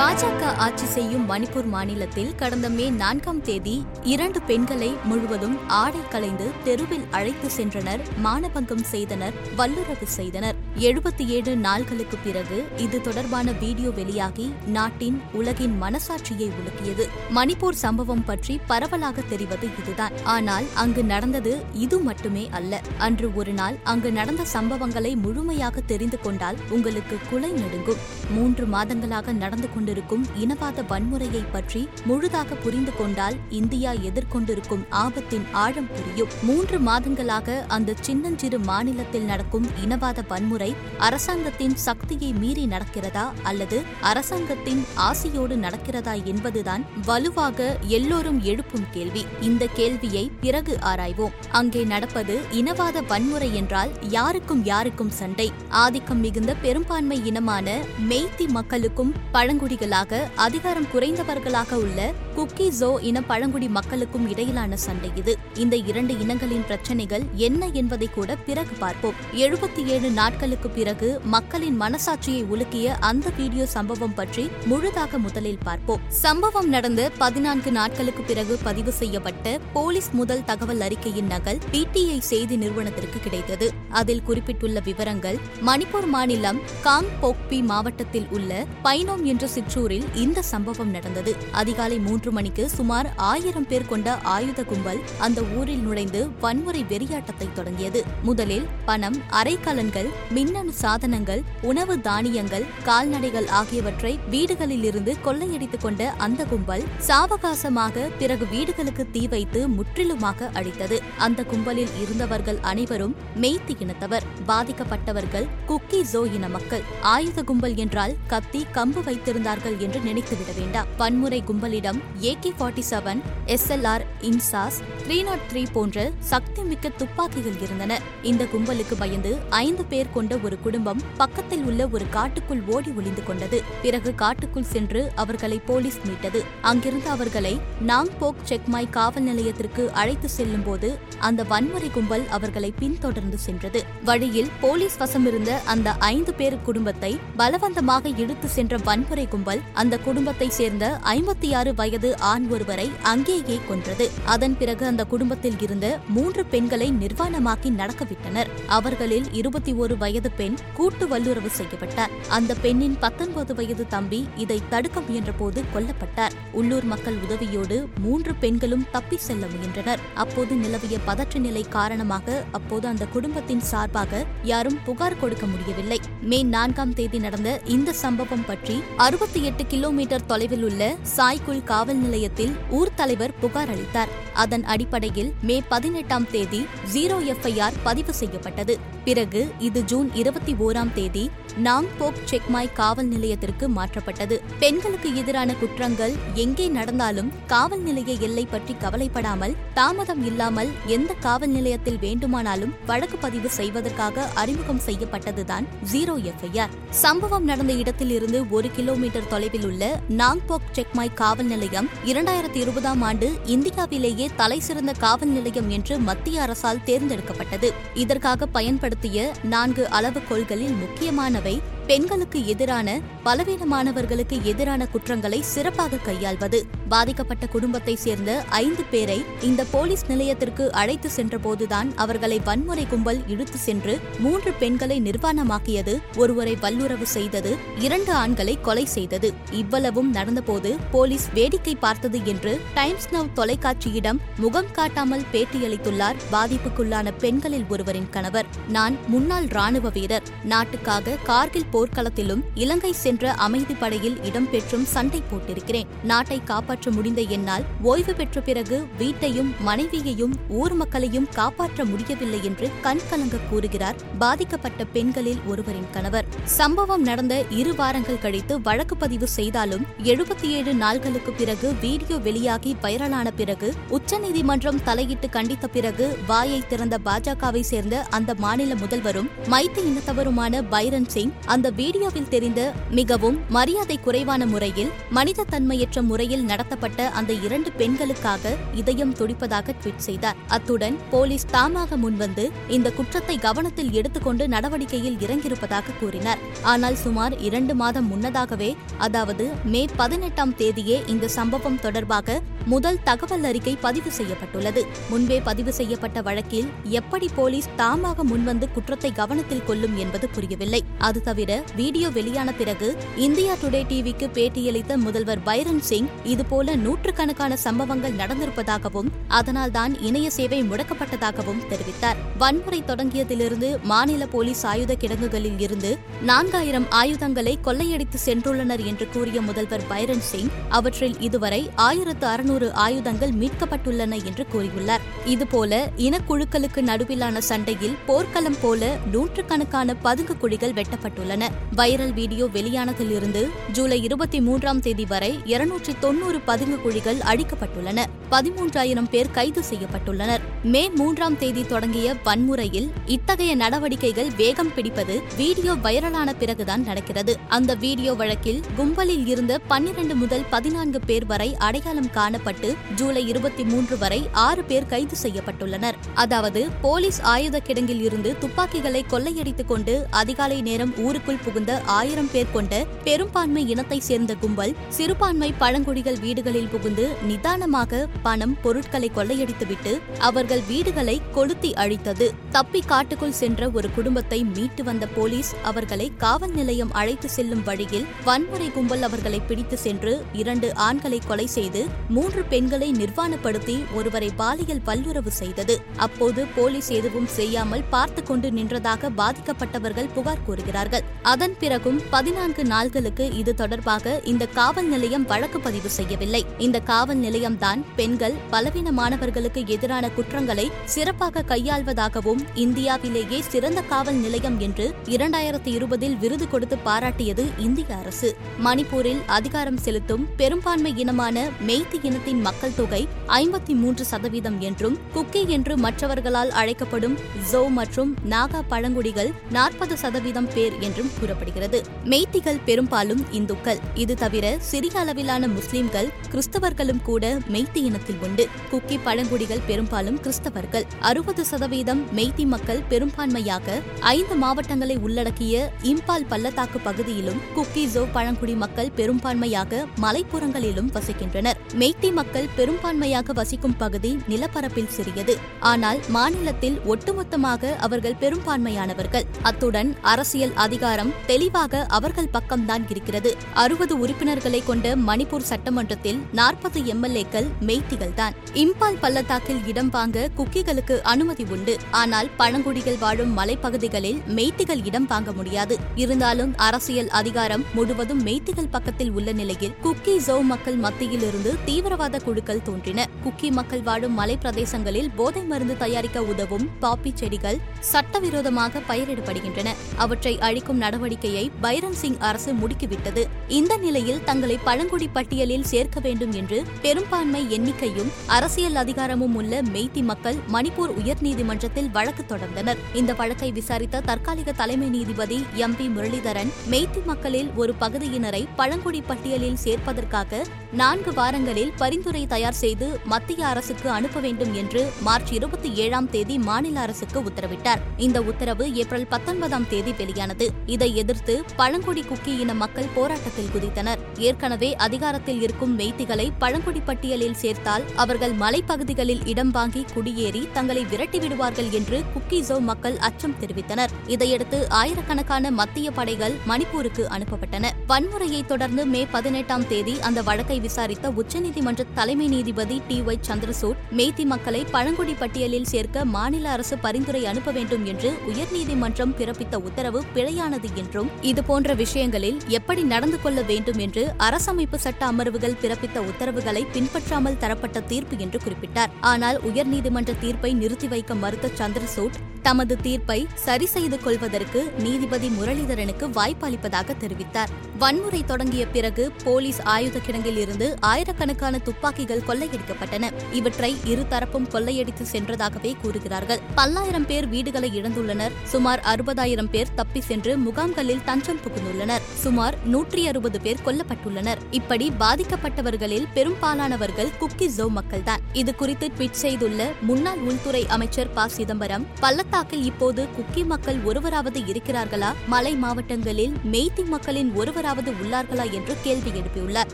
பாஜக ஆட்சி செய்யும் மணிப்பூர் மாநிலத்தில் கடந்த மே நான்காம் தேதி இரண்டு பெண்களை முழுவதும் ஆடை கலைந்து தெருவில் அழைத்து சென்றனர் மானபங்கம் செய்தனர் வல்லுறவு செய்தனர். எழுபத்தி ஏழு நாள்களுக்கு பிறகு இது தொடர்பான வீடியோ வெளியாகி நாட்டின் உலகின் மனசாட்சியை உலுக்கியது. மணிப்பூர் சம்பவம் பற்றி பரவலாக தெரிவது இதுதான். ஆனால் அங்கு நடந்தது இது மட்டுமே அல்ல. அன்று ஒரு நாள் அங்கு நடந்த சம்பவங்களை முழுமையாக தெரிந்து கொண்டால் உங்களுக்கு குலை நடுங்கும். மூன்று மாதங்களாக நடந்து கொண்டிருக்கும் இனவாத வன்முறையை பற்றி முழுதாக புரிந்து கொண்டால் இந்தியா எதிர்கொண்டிருக்கும் ஆபத்தின் ஆழம் புரியும். மூன்று மாதங்களாக அந்த சின்னஞ்சிறு மாநிலத்தில் நடக்கும் இனவாத வன்முறை அரசாங்கத்தின் சக்தியை மீறி நடக்கிறதா அல்லது அரசாங்கத்தின் ஆசையோடு நடக்கிறதா என்பதுதான் வலுவாக எல்லோரும் எழுப்பும் கேள்வி. இந்த கேள்வியை பிறகு ஆராய்வோம். அங்கே நடப்பது இனவாத வன்முறை என்றால் யாருக்கும் யாருக்கும் சண்டை. ஆதிக்கம் மிகுந்த பெரும்பான்மை இனமான மெய்த்தி மக்களுக்கும் பழங்குடி பழங்குடிகளாக அதிகாரம் குறைந்தவர்களாக உள்ள குக்கி ஜோ இன பழங்குடி மக்களுக்கும் இடையிலான சண்டை இது. இந்த இரண்டு இனங்களின் பிரச்சனைகள் என்ன என்பதை கூட பிறகு பார்ப்போம். எழுபத்தி ஏழு நாட்களுக்கு பிறகு மக்களின் மனசாட்சியை உலுக்கிய அந்த வீடியோ சம்பவம் பற்றி முழுதாக முதலில் பார்ப்போம். சம்பவம் நடந்த பதினான்கு நாட்களுக்கு பிறகு பதிவு செய்யப்பட்ட போலீஸ் முதல் தகவல் அறிக்கையின் நகல் பிடிஐ செய்தி நிறுவனத்திற்கு கிடைத்தது. அதில் குறிப்பிட்டுள்ள விவரங்கள் மணிப்பூர் மாநிலம் காங் போக்பி மாவட்டத்தில் உள்ள பைனோம் என்ற சிற்றூரில் இந்த சம்பவம் நடந்தது. அதிகாலை மூன்று மணிக்கு சுமார் ஆயிரம் பேர் கொண்ட ஆயுத கும்பல் அந்த ஊரில் நுழைந்து வன்முறை வெறியாட்டத்தை தொடங்கியது. முதலில் பணம் அரைக்கலன்கள் மின்னணு சாதனங்கள் உணவு தானியங்கள் கால்நடைகள் ஆகியவற்றை வீடுகளில் இருந்து கொள்ளையடித்துக் கொண்ட அந்த கும்பல் சாவகாசமாக பிறகு வீடுகளுக்கு தீ வைத்து முற்றிலுமாக அழித்தது. அந்த கும்பலில் இருந்தவர்கள் அனைவரும் மெய்த்தி இனத்தவர் பாதிக்கப்பட்டவர்கள் குக்கி ஜோ இன மக்கள். ஆயுத கும்பல் என்றால் கத்தி கம்பு வைத்திருந்தார்கள் என்று நினைத்துவிட வேண்டாம். வன்முறை கும்பலிடம் AK forty seven SLR INSAS three not three போன்ற சக்தி மிக்க துப்பாக்கிகள் இருந்தன. இந்த கும்பலுக்கு பயந்து ஐந்து பேர் கொண்ட ஒரு குடும்பம் பக்கத்தில் உள்ள ஒரு காட்டுக்குள் ஓடி ஒளிந்து கொண்டது. பிறகு காட்டுக்குள் சென்று அவர்களை போலீஸ் மீட்டது. அங்கிருந்து அவர்களை நாங்போக் செக்மாய் காவல் நிலையத்திற்கு அழைத்து செல்லும் போது அந்த வன்முறை கும்பல் அவர்களை பின்தொடர்ந்து சென்றது. வழியில் போலீஸ் வசமிருந்த அந்த ஐந்து பேர் குடும்பத்தை பலவந்தமாக இழுத்து சென்ற வன்முறை கும்பல் அந்த குடும்பத்தை சேர்ந்த ஐம்பத்தி ஆறு வயது ஆண் ஒருவரை அங்கேயே கொன்றது. அதன் பிறகு அந்த குடும்பத்தில் இருந்த மூன்று பெண்களை நிர்வாணமாக்கி நடக்கவிட்டனர். அவர்களில் இருபத்தி ஒரு வயது பெண் கூட்டு வல்லுறவு செய்யப்பட்டார். அந்த பெண்ணின் பத்தொன்பது வயது தம்பி இதை தடுக்க முயன்றபோது கொல்லப்பட்டார். உள்ளூர் மக்கள் உதவியோடு மூன்று பெண்களும் தப்பி செல்ல முயன்றனர். அப்போது நிலவிய பதற்ற நிலை காரணமாக அப்போது அந்த குடும்பத்தின் சார்பாக யாரும் புகார் கொடுக்க முடியவில்லை. மே நான்காம் தேதி நடந்த இந்த சம்பவம் பற்றி அறுபத்தி எட்டு கிலோமீட்டர் தொலைவில் உள்ள சாய்குல் காவல் நிலையத்தில் ஊர் தலைவர் புகார் அளித்தார். அதன் அடிப்படையில் அடிப்படையில் மே பதினெட்டாம் தேதி ஜீரோ எஃப்ஐஆர் பதிவு செய்யப்பட்டது. பிறகு இது ஜூன் இருபத்தி ஓராம் தேதி நாங்போக் செக்மாய் காவல் நிலையத்திற்கு மாற்றப்பட்டது. பெண்களுக்கு எதிரான குற்றங்கள் எங்கே நடந்தாலும் காவல் நிலைய எல்லை பற்றி கவலைப்படாமல் தாமதம் இல்லாமல் எந்த காவல் நிலையத்தில் வேண்டுமானாலும் வழக்கு பதிவு செய்வதற்காக அறிமுகம் செய்யப்பட்டதுதான் ஜீரோ எஃப்ஐஆர். சம்பவம் நடந்த இடத்திலிருந்து ஒரு கிலோமீட்டர் தொலைவில் உள்ள நாங்போக் செக்மாய் காவல் நிலையம் இரண்டாயிரத்தி இருபதாம் ஆண்டு இந்தியாவிலேயே தலை தலைசிறந்த காவல் நிலையம் என்று மத்திய அரசால் தேர்ந்தெடுக்கப்பட்டது. இதற்காக பயன்படுத்திய நான்கு அளவுகோள்களில் முக்கியமானவை பெண்களுக்கு எதிரான பலவீனமானவர்களுக்கு எதிரான குற்றங்களை சிறப்பாக கையாள்வது. பாதிக்கப்பட்ட குடும்பத்தை சேர்ந்த ஐந்து பேரை இந்த போலீஸ் நிலையத்திற்கு அழைத்து சென்றபோதுதான் அவர்களை வன்முறை கும்பல் இழுத்து சென்று மூன்று பெண்களை நிர்வாணமாக்கியது ஒருவரை வல்லுறவு செய்தது இரண்டு ஆண்களை கொலை செய்தது. இவ்வளவும் நடந்தபோது போலீஸ் வேடிக்கை பார்த்தது என்று டைம்ஸ் நவ் தொலைக்காட்சியிடம் முகம் காட்டாமல் பேட்டியளித்துள்ளார் பாதிப்புக்குள்ளான பெண்களில் ஒருவரின் கணவர். நான் முன்னாள் ராணுவ வீரர். நாட்டுக்காக கார்கில் போர்க்களத்திலும் இலங்கை சென்ற அமைதி படையில் இடம்பெற்றும் சண்டை போட்டிருக்கிறேன். நாட்டை காப்பாற்ற முடிந்த என்னால் ஓய்வு பெற்ற பிறகு வீட்டையும் மனைவியையும் ஊர் மக்களையும் காப்பாற்ற முடியவில்லை என்று கண்கலங்க கூறுகிறார் பாதிக்கப்பட்ட பெண்களில் ஒருவரின் கணவர். சம்பவம் நடந்த இரு வாரங்கள் கழித்து வழக்கு பதிவு செய்தாலும் எழுபத்தி ஏழு நாள்களுக்கு பிறகு வீடியோ வெளியாகி வைரலான பிறகு உச்சநீதிமன்றம் தலையிட்டு கண்டித்த பிறகு வாயை திறந்த பாஜகவை சேர்ந்த அந்த மாநில முதல்வரும் மைத்தி இனத்தவருமான பைரன் சிங் அந்த வீடியோவில் தெரிந்த மிகவும் மரியாதை குறைவான முறையில் மனித தன்மையற்ற முறையில் கடத்தப்பட்ட அந்த இரண்டு பெண்களுக்காக இதயம் துடிப்பதாக ட்வீட் செய்தார். அத்துடன் போலீஸ் தாமாக முன்வந்து இந்த குற்றத்தை கவனத்தில் எடுத்துக்கொண்டு நடவடிக்கையில் இறங்கியிருப்பதாக கூறினார். ஆனால் சுமார் இரண்டு மாதம் முன்னதாகவே அதாவது மே பதினெட்டாம் தேதியே இந்த சம்பவம் தொடர்பாக முதல் தகவல் அறிக்கை பதிவு செய்யப்பட்டுள்ளது. முன்பே பதிவு செய்யப்பட்ட வழக்கில் எப்படி போலீஸ் தாமாக முன்வந்து குற்றத்தை கவனத்தில் கொள்ளும் என்பது புரியவில்லை. அது தவிர வீடியோ வெளியான பிறகு இந்தியா டுடே டிவிக்கு பேட்டியளித்த முதல்வர் பைரன் சிங் இதுபோல நூற்றுக்கணக்கான சம்பவங்கள் நடந்திருப்பதாகவும் அதனால்தான் இணைய சேவை முடக்கப்பட்டதாகவும் தெரிவித்தார். வன்முறை தொடங்கியதிலிருந்து மாநில போலீஸ் ஆயுத கிடங்குகளில் இருந்து நான்காயிரம் ஆயுதங்களை கொள்ளையடித்து சென்றுள்ளனர் என்று கூறிய முதல்வர் பைரன் சிங் அவற்றில் இதுவரை ஆயிரத்து இருநூறு ஆயுதங்கள் மீட்கப்பட்டுள்ளன என்று கூறியுள்ளார். இதுபோல இனக்குழுக்களுக்கு நடுவிலான சண்டையில் போர்க்களம் போல நூற்றுக்கணக்கான பதுங்கு குழிகள் வெட்டப்பட்டுள்ளன. வைரல் வீடியோ வெளியானதிலிருந்து ஜூலை இருபத்தி மூன்றாம் தேதி வரை இருநூற்றி தொன்னூறு பதுங்கு குழிகள் அழிக்கப்பட்டுள்ளன பதிமூன்றாயிரம் பேர் கைது செய்யப்பட்டுள்ளனர். மே மூன்றாம் தேதி தொடங்கிய வன்முறையில் இத்தகைய நடவடிக்கைகள் வேகம் பிடிப்பது வீடியோ வைரலான பிறகுதான் நடக்கிறது. அந்த வீடியோ வழக்கில் கும்பலில் இருந்த பன்னிரண்டு முதல் பதினான்கு பேர் வரை அடையாளம் காணப்பட்டு ஜூலை இருபத்தி மூன்று வரை ஆறு பேர் கைது செய்யப்பட்டுள்ளனர். அதாவது போலீஸ் ஆயுத கிடங்கில் இருந்து துப்பாக்கிகளை கொள்ளையடித்துக் கொண்டு அதிகாலை நேரம் ஊருக்குள் புகுந்த ஆயிரம் பேர் கொண்ட பெரும்பான்மை இனத்தை சேர்ந்த கும்பல் சிறுபான்மை பழங்குடிகள் வீடுகளில் புகுந்து நிதானமாக பணம் பொருட்களை கொள்ளையடித்துவிட்டு அவர்கள் வீடுகளை கொளுத்தி அழித்தது. தப்பி காட்டுக்குள் சென்ற ஒரு குடும்பத்தை மீட்டு வந்த போலீஸ் அவர்களை காவல் நிலையம் அழைத்து செல்லும் வழியில் வன்முறை கும்பல் அவர்களை பிடித்து சென்று இரண்டு ஆண்களை கொலை செய்து மூன்று பெண்களை நிர்வாணப்படுத்தி ஒருவரை பாலியல் வல்லுறவு செய்தது. அப்போது போலீஸ் எதுவும் செய்யாமல் பார்த்து கொண்டு நின்றதாக பாதிக்கப்பட்டவர்கள் புகார் கூறுகிறார்கள். அதன் பிறகும் பதினான்கு நாள்களுக்கு இது தொடர்பாக இந்த காவல் நிலையம் வழக்கு பதிவு செய்யவில்லை. இந்த காவல் நிலையம்தான் பெண்கள் பலவீனமானவர்களுக்கு எதிரான குற்றங்களை சிறப்பாக கையாள்வதாகவும் இந்தியாவிலேயே சிறந்த காவல் நிலையம் என்று இரண்டாயிரத்தி இருபதில் விருது கொடுத்து பாராட்டியது இந்திய அரசு. மணிப்பூரில் அதிகாரம் செலுத்தும் பெரும்பான்மை இனமான மெய்தி இனத்தின் மக்கள் தொகை ஐம்பத்தி மூன்று சதவீதம் என்றும் குக்கி என்று மற்றவர்களால் அழைக்கப்படும் ஜோ மற்றும் நாகா பழங்குடிகள் நாற்பது சதவீதம் பேர் என்றும் கூறப்படுகிறது. மெய்த்திகள் பெரும்பாலும் இந்துக்கள். இது தவிர சிறிய அளவிலான முஸ்லிம்கள் கிறிஸ்தவர்களும் கூட மெய்த்தி கிராமத்தில் உண்டு. குக்கி பழங்குடிகள் பெரும்பாலும் கிறிஸ்தவர்கள். அறுபது சதவீதம் மெய்தி மக்கள் பெரும்பான்மையாக ஐந்து மாவட்டங்களை உள்ளடக்கிய இம்பால் பள்ளத்தாக்கு பகுதியிலும் குக்கிசோ பழங்குடி மக்கள் பெரும்பான்மையாக மலைப்புறங்களிலும் வசிக்கின்றனர். மெய்தி மக்கள் பெரும்பான்மையாக வசிக்கும் பகுதி நிலப்பரப்பில் சிறியது. ஆனால் மாநிலத்தில் ஒட்டுமொத்தமாக அவர்கள் பெரும்பான்மையானவர்கள். அத்துடன் அரசியல் அதிகாரம் தெளிவாக அவர்கள் பக்கம்தான் இருக்கிறது. அறுபது உறுப்பினர்களை கொண்ட மணிப்பூர் சட்டமன்றத்தில் நாற்பது எம்எல்ஏக்கள் மெய்தி மெய்த்திகள்தான் இம்பால் பள்ளத்தாக்கில் இடம் வாங்க குக்கிகளுக்கு அனுமதி உண்டு. ஆனால் பழங்குடிகள் வாழும் மலைப்பகுதிகளில் மெய்த்திகள் இடம் வாங்க முடியாது. இருந்தாலும் அரசியல் அதிகாரம் முழுவதும் மெய்த்திகள் பக்கத்தில் உள்ள நிலையில் குக்கி ஜோ மக்கள் மத்தியிலிருந்து தீவிரவாத குழுக்கள் தோன்றின. குக்கி மக்கள் வாழும் மலை பிரதேசங்களில் போதை மருந்து தயாரிக்க உதவும் பாப்பி செடிகள் சட்டவிரோதமாக பயிரிடப்படுகின்றன. அவற்றை அழிக்கும் நடவடிக்கையை பைரன் சிங் அரசு முடுக்கிவிட்டது. இந்த நிலையில் தங்களை பழங்குடி பட்டியலில் சேர்க்க வேண்டும் என்று பெரும்பான்மை எண்ணிக்கையும் அரசியல் அதிகாரமும் உள்ள மெய்தி மக்கள் மணிப்பூர் உயர்நீதிமன்றத்தில் வழக்கு தொடர்ந்தனர். இந்த வழக்கை விசாரித்த தற்காலிக தலைமை நீதிபதி எம் பி முரளிதரன் மெய்தி மக்களில் ஒரு பகுதியினரை பழங்குடி பட்டியலில் சேர்ப்பதற்காக நான்கு வாரங்களில் பரிந்துரை தயார் செய்து மத்திய அரசுக்கு அனுப்ப வேண்டும் என்று மார்ச் இருபத்தி ஏழாம் தேதி மாநில அரசுக்கு உத்தரவிட்டார். இந்த உத்தரவு ஏப்ரல் பத்தொன்பதாம் தேதி வெளியானது. இதை எதிர்த்து பழங்குடி குக்கி இன மக்கள் போராட்டத்தில் குதித்தனர். ஏற்கனவே அதிகாரத்தில் இருக்கும் மெய்த்திகளை பழங்குடி பட்டியலில் சேர்த்து பார்த்தால் அவர்கள் மலைப்பகுதிகளில் இடம் வாங்கி குடியேறி தங்களை விரட்டிவிடுவார்கள் என்று குக்கிசோ மக்கள் அச்சம் தெரிவித்தனர். இதையடுத்து ஆயிரக்கணக்கான மத்திய படைகள் மணிப்பூருக்கு அனுப்பப்பட்டன. வன்முறையை தொடர்ந்து மே பதினெட்டாம் தேதி அந்த வழக்கை விசாரித்த உச்சநீதிமன்ற தலைமை நீதிபதி டி ஒய் சந்திரசூட் மேத்தி மக்களை பழங்குடி பட்டியலில் சேர்க்க மாநில அரசு பரிந்துரை அனுப்ப வேண்டும் என்று உயர்நீதிமன்றம் பிறப்பித்த உத்தரவு பிழையானது என்றும் இதுபோன்ற விஷயங்களில் எப்படி நடந்து கொள்ள வேண்டும் என்று அரசமைப்பு சட்ட அமர்வுகள் பிறப்பித்த உத்தரவுகளை பின்பற்றாமல் தரப்பட்ட தீர்ப்பு என்று குறிப்பிட்டார். ஆனால் உயர்நீதிமன்ற தீர்ப்பை நிறுத்தி வைக்க மறுத்த சந்திரசூட் தமது தீர்ப்பை சரி செய்து கொள்வதற்கு நீதிபதி முரளிதரனுக்கு வாய்ப்பு அளிப்பதாக தெரிவித்தார். வன்முறை தொடங்கிய பிறகு போலீஸ் ஆயுத கிடங்கில் இருந்து ஆயிரக்கணக்கான துப்பாக்கிகள் கொள்ளையடிக்கப்பட்டன. இவற்றை இருதரப்பும் கொள்ளையடித்து சென்றதாகவே கூறுகிறார்கள். பல்லாயிரம் பேர் வீடுகளை இழந்துள்ளனர். சுமார் அறுபதாயிரம் பேர் தப்பி சென்று முகாம்களில் தஞ்சம் புகுந்துள்ளனர். சுமார் நூற்றி அறுபது பேர் கொல்லப்பட்டுள்ளனர். இப்படி பாதிக்கப்பட்டவர்களில் பெரும்பாலானவர்கள் குக்கி ஜோ மக்கள்தான். இது குறித்து ட்வீட் செய்துள்ள முன்னாள் உள்துறை அமைச்சர் ப. சிதம்பரம் பள்ளத்தாக்கில் இப்போது குக்கி மக்கள் ஒருவராவது இருக்கிறார்களா? மலை மாவட்டங்களில் மெய்தி மக்களின் ஒருவராவது உள்ளார்களா என்று கேள்வி எழுப்பியுள்ளார்.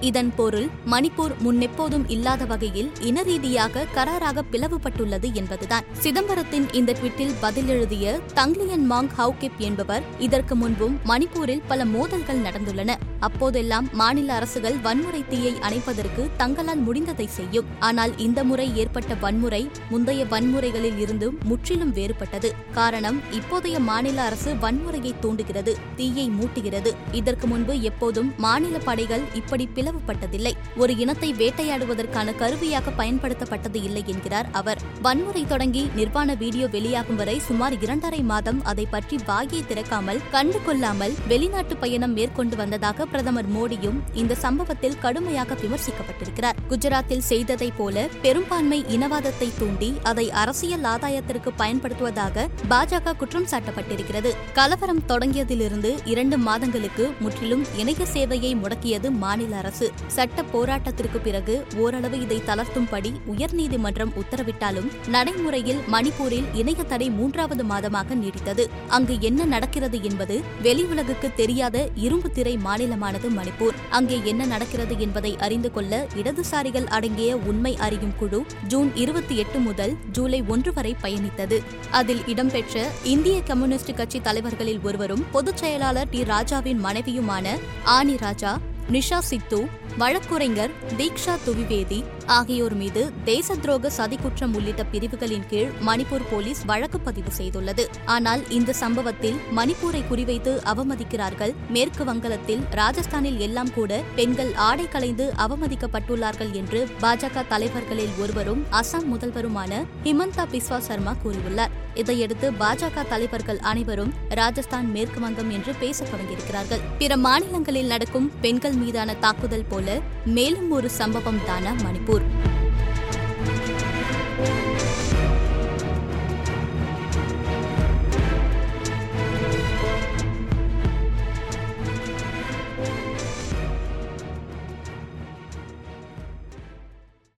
இதன் பொருள் மணிப்பூர் முன்னெப்போதும் இல்லாத வகையில் இன ரீதியாக கராராக பிளவுபட்டுள்ளது என்பதுதான். சிதம்பரத்தின் இந்த ட்விட்டில் பதில் எழுதிய தங்லியன் மாங் ஹவுகிப் என்பவர் இதற்கு முன்பும் மணிப்பூரில் பல மோதல்கள் நடந்துள்ளன. அப்போதெல்லாம் மாநில அரசுகள் வன்முறை தீயை அணைப்பதற்கு தங்களால் முடிந்ததை செய்யும். ஆனால் இந்த முறை ஏற்பட்ட வன்முறை முந்தைய வன்முறைகளில் இருந்து முற்றிலும் வேறுபட்டது. காரணம் இப்போதைய மாநில அரசு வன்முறையை தூண்டுகிறது தீயை மூட்டுகிறது. இதற்கு முன்பு எப்போதும் மாநில படைகள் இப்படி பிளவுபட்டதில்லை. ஒரு இனத்தை வேட்டையாடுவதற்கான கருவியாக பயன்படுத்தப்பட்டது இல்லை என்கிறார் அவர். வன்முறை தொடங்கி நிர்வாண வீடியோ வெளியாகும் வரை சுமார் இரண்டரை மாதம் அதை பற்றி வாயை திறக்காமல் கண்டு கொள்ளாமல் வெளிநாட்டு பயணம் மேற்கொண்டு வந்ததாக பிரதமர் மோடியும் இந்த சம்பவத்தில் கடுமையாக விமர்சிக்கப்பட்டிருக்கிறார். குஜராத்தில் செய்ததைப் போல பெரும்பான்மை இனவாதத்தை தூண்டி அதை அரசியல் ஆதாயத்திற்கு பயன்படுத்துவதாக பாஜக குற்றம் சாட்டப்பட்டிருக்கிறது. கலவரம் தொடங்கியதிலிருந்து இரண்டு மாதங்களுக்கு முற்றிலும் இணைய சேவையை முடக்கியது மாநில அரசு. சட்ட போராட்டத்திற்கு பிறகு ஓரளவு இதை தளர்த்தும்படி உயர்நீதிமன்றம் உத்தரவிட்டாலும் நடைமுறையில் மணிப்பூரில் இணைய தடை மூன்றாவது மாதமாக நீடித்தது. அங்கு என்ன நடக்கிறது என்பது வெளி உலகுக்கு தெரியாத இரும்பு திரை மாநிலமானது மணிப்பூர். அங்கே என்ன நடக்கிறது என்பதை அறிந்து கொள்ள இடதுசாரிகள் அடங்கிய உண்மை அறியும் குழு ஜூன் இருபத்தி எட்டு முதல் ஜூலை ஒன்று வரை பயணித்தது. அதில் இடம்பெற்ற இந்திய கம்யூனிஸ்ட் கட்சி தலைவர்களில் ஒருவரும் பொதுச் செயலாளர் டி. ராஜாவின் மனைவியுமான ஆனி ராஜா நிஷா சித்து வழக்குரைஞர் தீக்ஷா துவிவேதி ஆகியோர் மீது தேச துரோக சதிக்குற்றம் உள்ளிட்ட பிரிவுகளின் கீழ் மணிப்பூர் போலீஸ் வழக்கு பதிவு செய்துள்ளது. ஆனால் இந்த சம்பவத்தில் மணிப்பூரை குறிவைத்து அவமதிக்கிறார்கள். மேற்கு வங்கத்தில் ராஜஸ்தானில் எல்லாம் கூட பெண்கள் ஆடை களைந்து அவமதிக்கப்பட்டுள்ளார்கள் என்று பாஜக தலைவர்களில் ஒருவரும் அசாம் முதல்வருமான ஹிமந்தா பிஸ்வா சர்மா கூறியுள்ளார். இதையடுத்து பாஜக தலைவர்கள் அனைவரும் ராஜஸ்தான் மேற்கு வங்கம் என்று பேசத் தொடங்கியிருக்கிறார்கள். பிற மாநிலங்களில் நடக்கும் பெண்கள் மீதான தாக்குதல் போல மேலும் ஒரு சம்பவம் தானா மணிப்பூர்.